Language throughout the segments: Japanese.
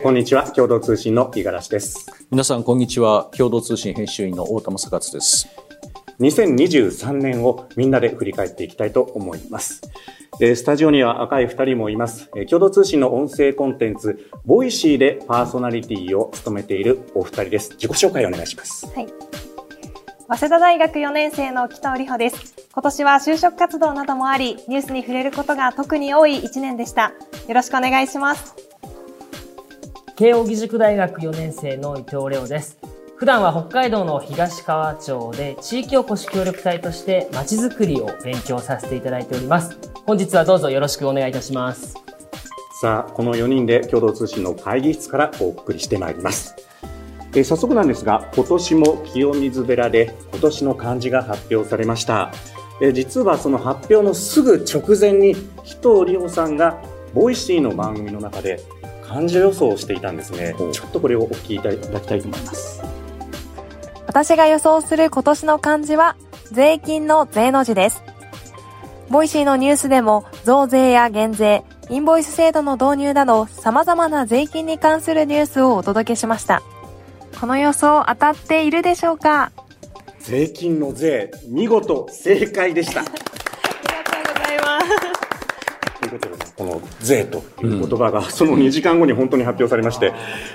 こんにちは共同通信の五十嵐です皆さんこんにちは共同通信編集委員の太田昌克です2023年をみんなで振り返っていきたいと思いますスタジオには若い2人もいます。共同通信の音声コンテンツ、 Voicy でパーソナリティを務めているお二人です。自己紹介をお願いします。はい。早稲田大学4年生の北尾里穂です。今年は就職活動などもあり、ニュースに触れることが特に多い1年でした。よろしくお願いします。慶應義塾大学4年生の伊藤レオです。普段は北海道の東川町で地域おこし協力隊としてまちづくりを勉強させていただいております。本日はどうぞよろしくお願いいたします。さあ、この4人で共同通信の会議室からお送りしてまいります。えー、早速なんですが、今年も清水寺で今年の漢字が発表されました。えー、実はその発表のすぐ直前に、紀藤里穂さんが Voicy の番組の中で漢字予想をしていたんですね。ちょっとこれをお聞きいただきたいと思います。私が予想する今年の漢字は、税金の税の字です。 Voicy のニュースでも増税や減税、インボイス制度の導入など様々な税金に関するニュースをお届けしました。この予想当たっているでしょうか？税金の税、見事正解でした。ありがとうございます。というこの税という言葉が、その2時間後に本当に発表されまして、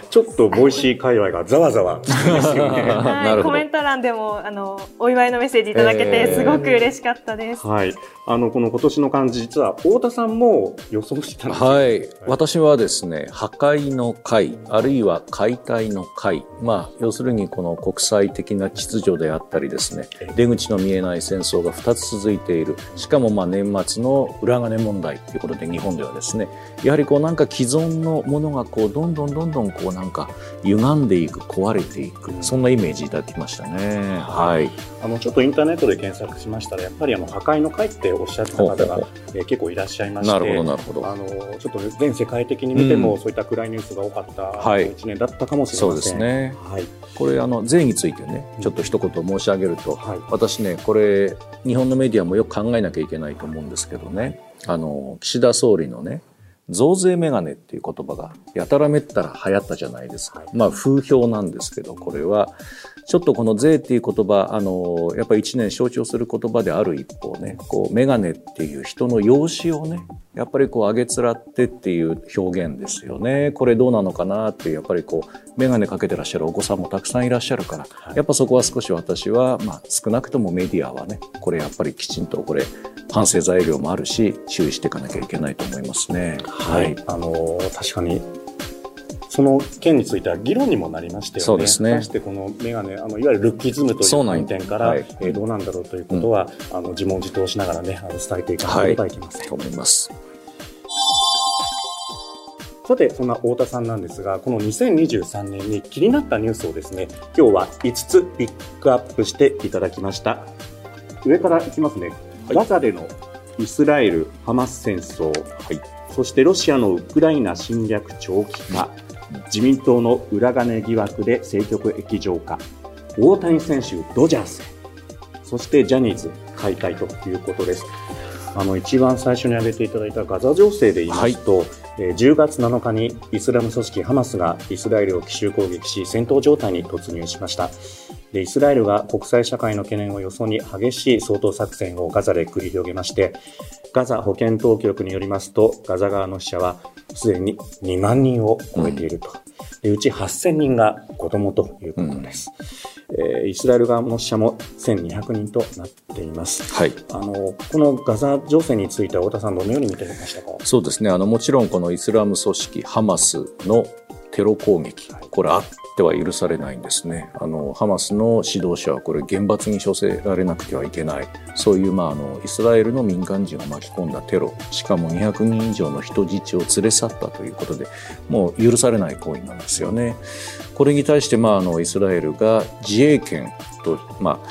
ちょっと Voicy 界隈がざわざわしてますよね。はい、コメント欄でも、あの、お祝いのメッセージいただけて、すごく嬉しかったです。はい。あの、この今年の漢字、実は、太田さんも予想してたんですはい、はい。私はですね、破壊の壊、あるいは解体の解。まあ、要するにこの国際的な秩序であったりですね、出口の見えない戦争が2つ続いている。しかも、まあ、年末の裏金問題ということで、日本ではですねやはりこうなんか既存のものがこうどんどんどんどんこうなんか歪んでいく壊れていくそんなイメージいただきましたね。はい。あのちょっとインターネットで検索しましたらやっぱりあの破壊の会っておっしゃった方がえ結構いらっしゃいましてなるほどなるほど。あのちょっと全世界的に見ても、うん、そういった暗いニュースが多かった1年だったかもしれません、はい、そうですね、はい、これあの税についてねちょっと一言申し上げると、はい、私ねこれ日本のメディアもよく考えなきゃいけないと思うんですけどね。あの岸田総理のね増税メガネっていう言葉がやたらめったら流行ったじゃないですか。まあ風評なんですけど、これは、ちょっとこの税っていう言葉、あの、やっぱり一年象徴する言葉である一方ね、こう、メガネっていう人の容姿をね、やっぱりこう、上げつらってっていう表現ですよね。これどうなのかなっていう、やっぱりこう、メガネかけてらっしゃるお子さんもたくさんいらっしゃるから、やっぱそこは少し私は、まあ、少なくともメディアはね、これやっぱりきちんとこれ、反省材料もあるし、注意していかなきゃいけないと思いますね。はい。あの、確かに、その件については議論にもなりましたよね。そうですね。してこのメガネ、あのいわゆるルッキズムという観点から、はい、えー、どうなんだろうということは、うん、あの自問自答しながらね、あの伝えていかなければいけません。はい、と思います。さて、そんな太田さんなんですが、この2023年に気になったニュースをですね、今日は5つピックアップしていただきました。上からいきますね。ガザでのイスラエル・ハマス戦争、はい、そしてロシアのウクライナ侵略長期化、自民党の裏金疑惑で政局液状化、大谷選手、ドジャース。そしてジャニーズ解体ということです。あの一番最初に挙げていただいたガザ情勢で言いますと、はい、10月7日にイスラム組織ハマスがイスラエルを奇襲攻撃し戦闘状態に突入しましたでイスラエルが国際社会の懸念をよそに激しい掃討作戦をガザで繰り広げましてガザ保健当局によりますとガザ側の死者はすでに2万人を超えていると、うん、うち8000人が子供ということです、うん、えー、イスラエル側の死者も1200人となっています、はい、あのこのガザ情勢については太田さんどのように見ていましたか？そうですね。あのもちろんこのイスラム組織ハマスのテロ攻撃、これあっては許されないんですね。あの、ハマスの指導者はこれ厳罰に処せられなくてはいけない。そういう、まあ、あの、イスラエルの民間人を巻き込んだテロ、しかも200人以上の人質を連れ去ったということで、もう許されない行為なんですよね。これに対して、まあ、あの、イスラエルが自衛権と、まあ、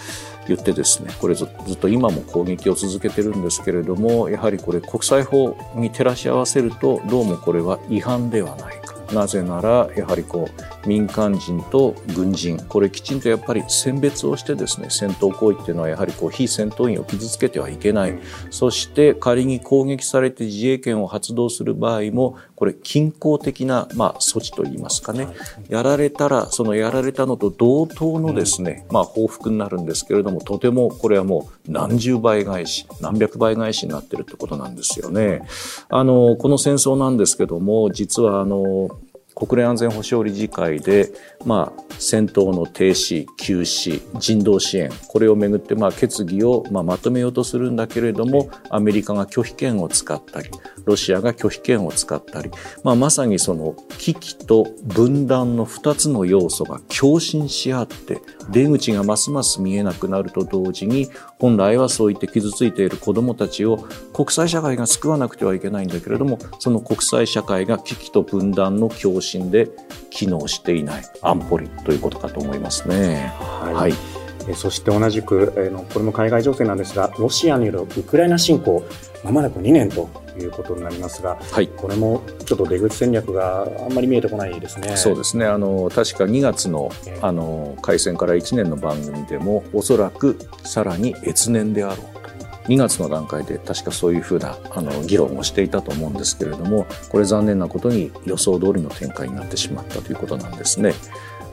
言ってですねこれずっと今も攻撃を続けてるんですけれどもやはりこれ国際法に照らし合わせるとどうもこれは違反ではないかなぜならやはりこう民間人と軍人これきちんとやっぱり選別をしてですね戦闘行為っていうのはやはりこう非戦闘員を傷つけてはいけない、そして仮に攻撃されて自衛権を発動する場合もこれ均衡的な、まあ、措置といいますかね、やられたらそのやられたのと同等のですね、まあ、報復になるんですけれどもとてもこれはもう何十倍返し何百倍返しになってるってことなんですよね。あのこの戦争なんですけども実はあの国連安全保障理事会で、まあ、戦闘の停止、休止、人道支援、これをめぐって、まあ、決議を、まあ、まとめようとするんだけれども、アメリカが拒否権を使ったり、ロシアが拒否権を使ったり、まあ、まさにその危機と分断の2つの要素が共振し合って、出口がますます見えなくなると同時に、本来はそういって傷ついている子どもたちを国際社会が救わなくてはいけないんだけれども、その国際社会が危機と分断の共振で機能していない安保理ということかと思いますね。はい、はいそして同じく、えー、これも海外情勢なんですが、ロシアによるウクライナ侵攻、まもなく2年ということになりますが、はい、これもちょっと出口戦略があんまり見えてこないですね。そうですね。あの確か2月のあの開戦から1年の番組でも、おそらくさらに越年であろう2月の段階で確かそういうふうなあの議論をしていたと思うんですけれどもこれ残念なことに予想通りの展開になってしまったということなんですね。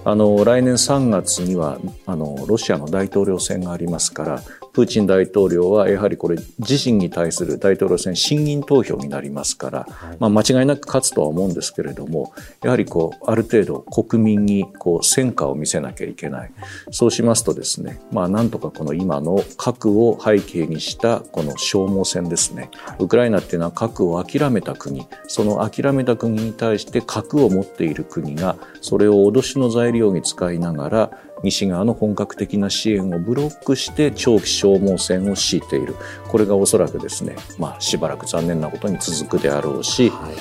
あの来年3月にはあのロシアの大統領選がありますからプーチン大統領はやはりこれ自身に対する大統領選信任投票になりますから、まあ、間違いなく勝つとは思うんですけれどもやはりこうある程度国民にこう戦果を見せなきゃいけない。そうしますとですねまあなんとかこの今の核を背景にしたこの消耗戦ですね。ウクライナっていうのは核を諦めた国。その諦めた国に対して核を持っている国がそれを脅しの材料に使いながら西側の本格的な支援をブロックして長期消耗戦を強いているこれがおそらくですね、まあ、しばらく残念なことに続くであろうし、はい、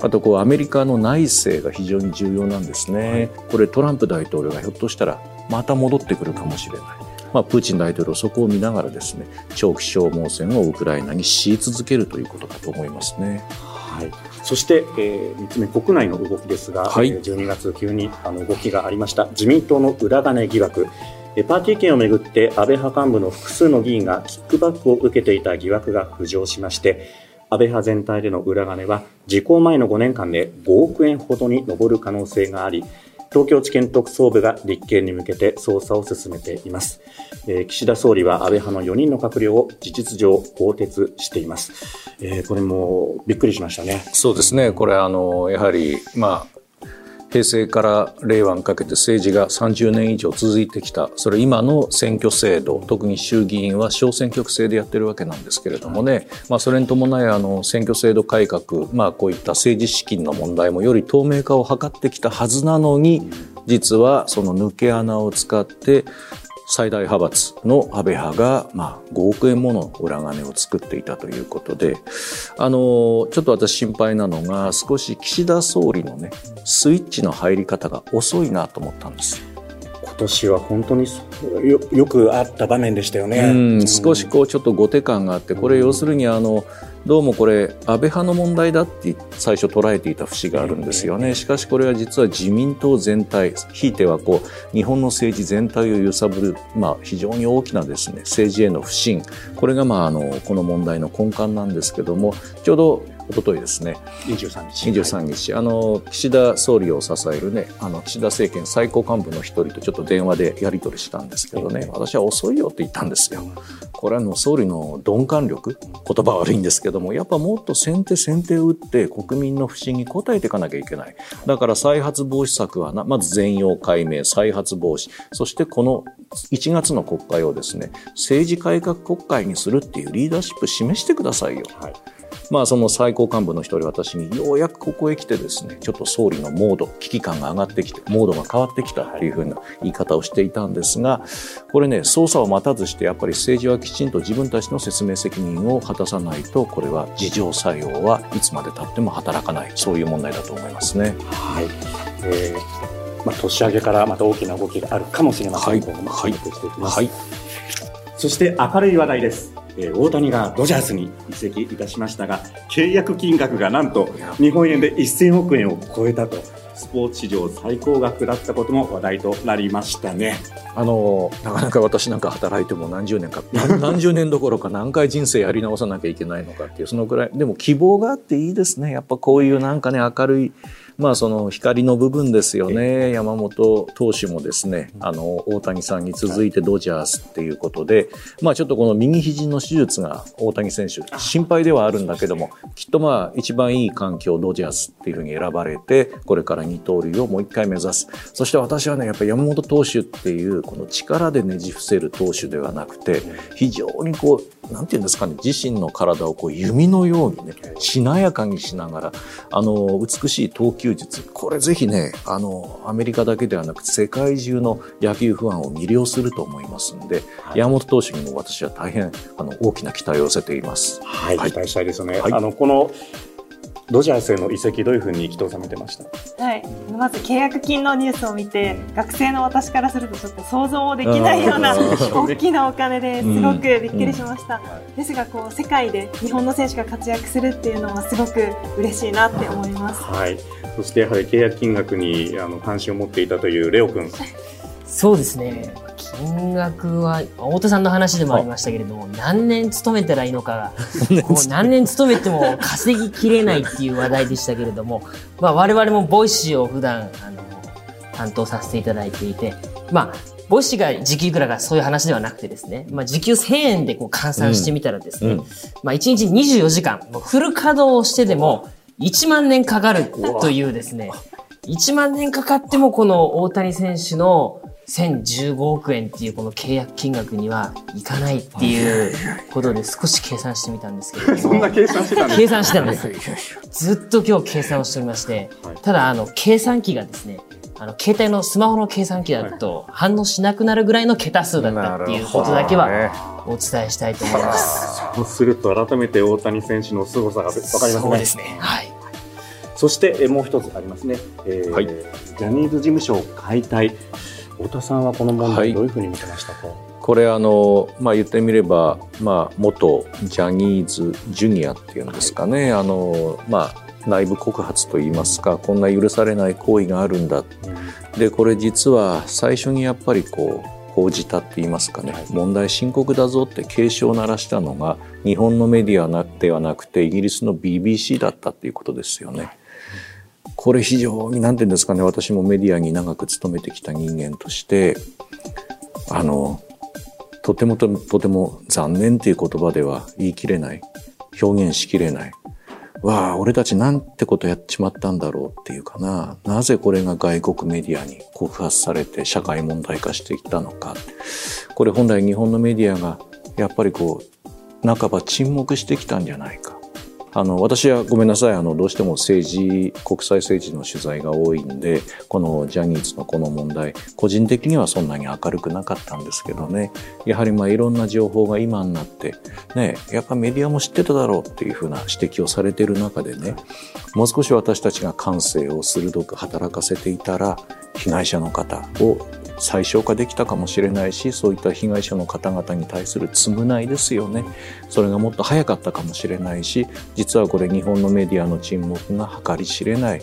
あとこうアメリカの内政が非常に重要なんですね、はい、これトランプ大統領がひょっとしたらまた戻ってくるかもしれない。まあ、プーチン大統領そこを見ながらですね長期消耗戦をウクライナに強い続けるということかと思いますね。はい、そして、えー、3つ目国内の動きですが、はい、12月急にあの動きがありました。自民党の裏金疑惑。パーティー券をめぐって安倍派幹部の複数の議員がキックバックを受けていた疑惑が浮上しまして安倍派全体での裏金は時効前の5年間で5億円ほどに上る可能性があり東京地検特捜部が立件に向けて捜査を進めています。えー、岸田総理は安倍派の4人の閣僚を事実上更迭しています。えー、これもびっくりしましたね。そうですね。これあのやはりまあ平成から令和にかけて政治が30年以上続いてきた。それ今の選挙制度特に衆議院は小選挙区制でやってるわけなんですけれどもね、まあ、それに伴いあの選挙制度改革、まあ、こういった政治資金の問題もより透明化を図ってきたはずなのに実はその抜け穴を使って最大派閥の安倍派が、まあ、5億円もの裏金を作っていたということで、あの、ちょっと私心配なのが、少し岸田総理のね、スイッチの入り方が遅いなと思ったんです年は本当によよくあった場面でしたよね。うん、少しこうちょっと後手感があって、これ要するにあの、どうもこれ安倍派の問題だって最初捉えていた節があるんですよね。しかしこれは実は自民党全体、ひいてはこう日本の政治全体を揺さぶる、まあ非常に大きなですね、政治への不信。これがまああの、この問題の根幹なんですけども、ちょうど一昨日ですね。23日。23日。あの、岸田総理を支えるね、あの、岸田政権最高幹部の一人とちょっと電話でやり取りしたんですけどね、私は遅いよって言ったんですよ。これはの総理の鈍感力、言葉悪いんですけども、やっぱもっと先手先手を打って国民の不信に応えていかなきゃいけない。だから再発防止策はな、まず全容解明、再発防止、そしてこの1月の国会をですね、政治改革国会にするっていうリーダーシップ示してくださいよ。はいまあ、その最高幹部の一人私にようやくここへ来てですねちょっと総理のモード危機感が上がってきてモードが変わってきたっていうふうな言い方をしていたんですがこれね捜査を待たずしてやっぱり政治はきちんと自分たちの説明責任を果たさないとこれは自浄作用はいつまでたっても働かない。そういう問題だと思いますね。はい。えーまあ、年明けからまた大きな動きがあるかもしれません、はい、今後も注目していはい、そして明るい話題ですえ、大谷がドジャースに移籍いたしましたが契約金額がなんと日本円で1000億円を超えたと。スポーツ史上最高額だったことも話題となりましたね。あのなかなか私なんか働いても何十年か 何十年どころか何回人生やり直さなきゃいけないのかっていうそのぐらいでも希望があっていいですねやっぱこういうなんかね明るいまあその光の部分ですよね。山本投手もですね、あの、大谷さんに続いてドジャースっていうことで、まあちょっとこの右肘の手術が大谷選手、心配ではあるんだけども、きっとまあ一番いい環境ドジャースっていうふうに選ばれて、これから二刀流をもう一回目指す。そして私はね、やっぱり山本投手っていうこの力でねじ伏せる投手ではなくて、非常にこう、なんていうんですかね、自身の体をこう弓のようにね、しなやかにしながら、あの、美しい投球術。これぜひね、あの、アメリカだけではなくて世界中の野球ファンを魅了すると思いますんで、はい、山本投手にも私は大変、あの、大きな期待を寄せています。はい、はい、期待したいですね。はい、あの、この、ドジャースへの移籍どういうふうに人を収めてました？はい。まず契約金のニュースを見て学生の私からするとちょっと想像できないような大きなお金ですごくびっくりしました、ですがこう世界で日本の選手が活躍するっていうのはすごく嬉しいなって思います、はい、そしてやはり契約金額にあの関心を持っていたというレオ君。そうですね。金額は、太田さんの話でもありましたけれども、何年勤めたらいいのかが、こう何年勤めても稼ぎきれないっていう話題でしたけれども、まあ我々も Voicy を普段、あの、担当させていただいていて、まあ、Voicy が時給いくらかそういう話ではなくてですね、まあ時給1000円でこう換算してみたらですね、うん。うん、まあ1日24時間、フル稼働をしてでも1万年かかるというですね、1万年かかってもこの大谷選手の1015億円っていうこの契約金額にはいかないっていうことで少し計算してみたんですけれども。そんな計算してたんです 計算してたんです。ずっと今日計算をしておりまして、ただあの、計算機がですね、あの、携帯のスマホの計算機だと反応しなくなるぐらいの桁数だったっていうことだけはお伝えしたいと思います。そうすると改めて大谷選手の凄さがわかりますね。そうですね。はい。そしてもう一つありますね。えー、はい、ジャニーズ事務所解体。太田さんはこの問題どういうふうに見てましたか、はい、これあの、まあ、言ってみれば、まあ、元ジャニーズジュニアっていうんですかね、はい、あのまあ内部告発といいますかこんな許されない行為があるんだ、うん、でこれ実は最初にやっぱりこう報じたって言いますかね、はい、問題深刻だぞって警鐘を鳴らしたのが日本のメディアではなくてイギリスの BBC だったっていうことですよね。これ非常に何て言うんですかね私もメディアに長く勤めてきた人間としてあのとてもととても残念っていう言葉では言い切れない表現しきれないわあ俺たちなんてことやっちまったんだろうっていうかな。なぜこれが外国メディアに告発されて社会問題化していったのか。これ本来日本のメディアがやっぱりこう半ば沈黙してきたんじゃないか。あの私はごめんなさい。あのどうしても政治国際政治の取材が多いんでこのジャニーズのこの問題個人的にはそんなに明るくなかったんですけどね。やはりまあいろんな情報が今になってねやっぱメディアも知ってただろうっていうふうな指摘をされてる中でねもう少し私たちが感性を鋭く働かせていたら被害者の方を最小化できたかもしれないしそういった被害者の方々に対する償いですよねそれがもっと早かったかもしれないし実はこれ日本のメディアの沈黙が計り知れない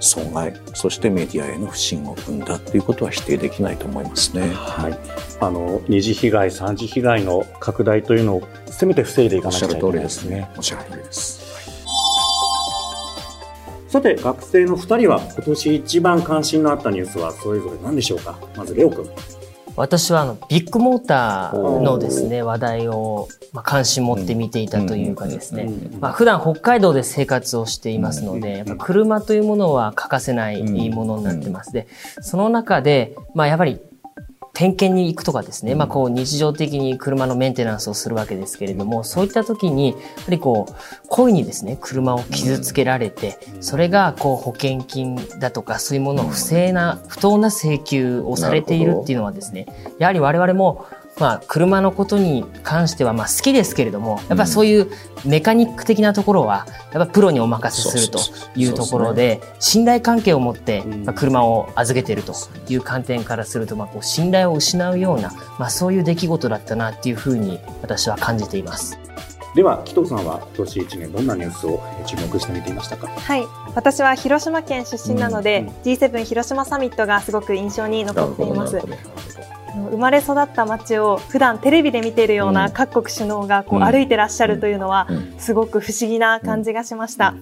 損害そしてメディアへの不信を生んだということは否定できないと思いますね。はい、あの二次被害三次被害の拡大というのをせめて防いでいかなきゃいけないですね。おっしゃる通りです。さて、学生の2人は今年一番関心のあったニュースはそれぞれ何でしょうか？まず、レオ君。私はあのビッグモーターのですね話題をまあ関心持って見ていたというかですね、まあ普段北海道で生活をしていますので、やっぱ車というものは欠かせないものになってます。で、その中で、まあやっぱり点検に行くとかですね、まあこう日常的に車のメンテナンスをするわけですけれども、そういった時に、やはりこう、故意にですね、車を傷つけられて、それがこう保険金だとかそういうものを不正な、不当な請求をされているっていうのはですね、やはり我々もまあ、車のことに関してはまあ好きですけれども、やっぱそういうメカニック的なところは、やっぱプロにお任せするというところで、信頼関係を持って車を預けているという観点からすると、まあ、こう信頼を失うような、まあ、そういう出来事だったなっていうふうに私は感じています。では紀藤さんは今年1年どんなニュースを注目して見ていましたか？はい。私は広島県出身なので、うん、G7 広島サミットがすごく印象に残っています。生まれ育った街を普段テレビで見ているような各国首脳がこう歩いてらっしゃるというのはすごく不思議な感じがしました。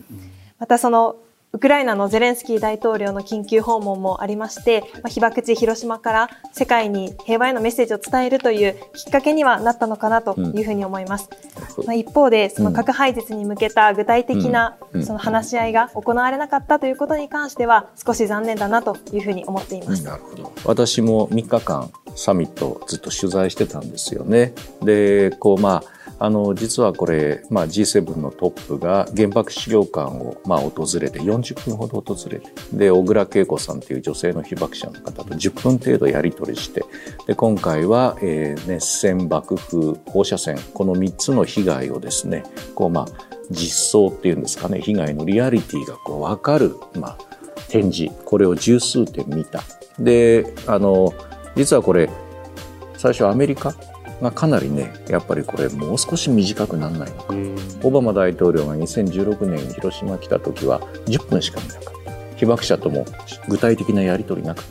またそのウクライナのゼレンスキー大統領の緊急訪問もありまして、まあ、被爆地広島から世界に平和へのメッセージを伝えるというきっかけにはなったのかなというふうに思います。うん、まあ、一方で、その核廃絶に向けた具体的なその話し合いが行われなかったということに関しては少し残念だなというふうに思っています。なるほど。私も3日間サミットずっと取材してたんですよね。で、こうまああの実はこれ、まあ、G7 のトップが原爆資料館をまあ訪れて40分ほど訪れてで小倉恵子さんという女性の被爆者の方と10分程度やり取りしてで今回は、えー、熱線爆風放射線この3つの被害をですねこうまあ実相っていうんですかね被害のリアリティがこう分かる、まあ、展示これを十数点見たであの実はこれ最初アメリカ？がかなりねやっぱりこれもう少し短くならないのか。オバマ大統領が2016年に広島来た時は10分しか見なかった。被爆者とも具体的なやり取りなく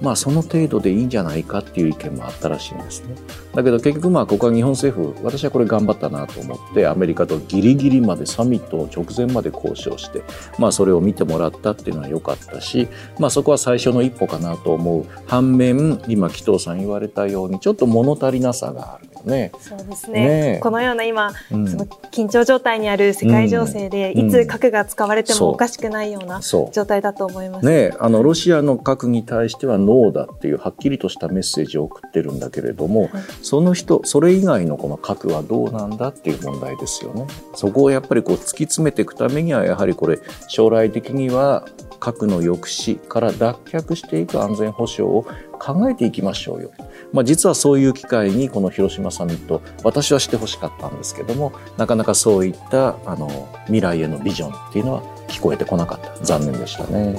まあその程度でいいんじゃないかっていう意見もあったらしいんですね。だけど結局まあここは日本政府、私はこれ頑張ったなと思ってアメリカとギリギリまでサミットの直前まで交渉して、まあそれを見てもらったっていうのは良かったし、まあそこは最初の一歩かなと思う。反面、今紀藤さん言われたようにちょっと物足りなさがあるよね。そうですね。ねこのような今、うん、その緊張状態にある世界情勢で、うん、いつ核が使われてもおかしくないような状態だと思います。ねあのロシアの核に対してはノーだっていうはっきりとしたメッセージを送ってるんだけれども、はい、その人それ以外のこの核はどうなんだっていう問題ですよね。そこをやっぱりこう突き詰めていくためにはやはりこれ将来的には核の抑止から脱却していく安全保障を考えていきましょうよ。まあ、実はそういう機会にこの広島サミット私はしてほしかったんですけどもなかなかそういったあの未来へのビジョンっていうのは聞こえてこなかった残念でしたね。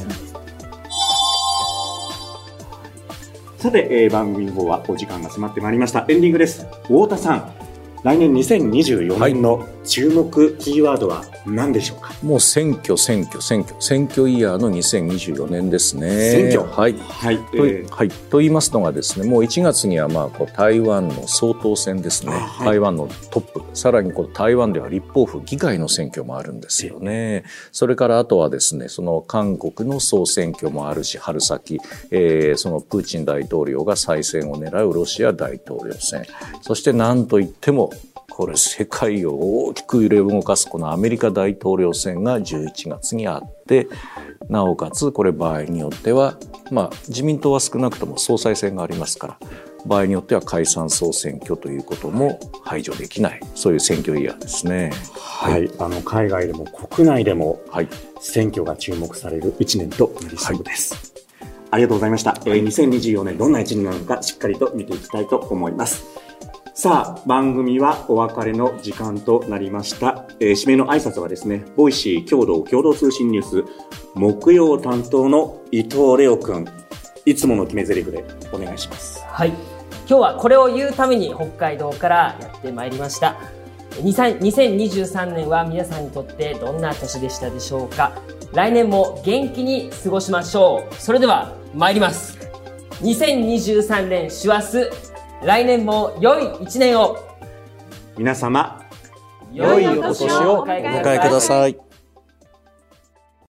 さて、えー、番組の方はお時間が迫ってまいりました。エンディングです。太田さん、来年2024年の注目キーワードは何でしょうか、はい、もう選挙、選挙、選挙、選挙イヤーの2024年ですね。選挙？はい。はい。と,、えー、はい、と言いますのがですね、もう1月にはまあこう台湾の総統選ですね、はい、台湾のトップ、さらにこう台湾では立法府議会の選挙もあるんですよね。それからあとはですね、その韓国の総選挙もあるし、春先、えー、そのプーチン大統領が再選を狙うロシア大統領選、そして何といってもこれ世界を大きく揺れ動かすこのアメリカ大統領選が11月にあってなおかつこれ場合によってはまあ自民党は少なくとも総裁選がありますから場合によっては解散総選挙ということも排除できないそういう選挙イヤーですね。はい、はい、あの海外でも国内でも選挙が注目される1年となりそうです。はいありがとうございました。えー、2024年どんな1年なのかしっかりと見ていきたいと思います。さあ、番組はお別れの時間となりました。えー、締めの挨拶はですね、 Voicy 共同共同通信ニュース、木曜担当の伊藤レオくん、いつもの決め台詞でお願いします。はい。今日はこれを言うために北海道からやってまいりました。2023年は皆さんにとってどんな年でしたでしょうか来年も元気に過ごしましょう。それでは参ります。2023年師走来年も良い一年を。皆様良いお年を。お迎えください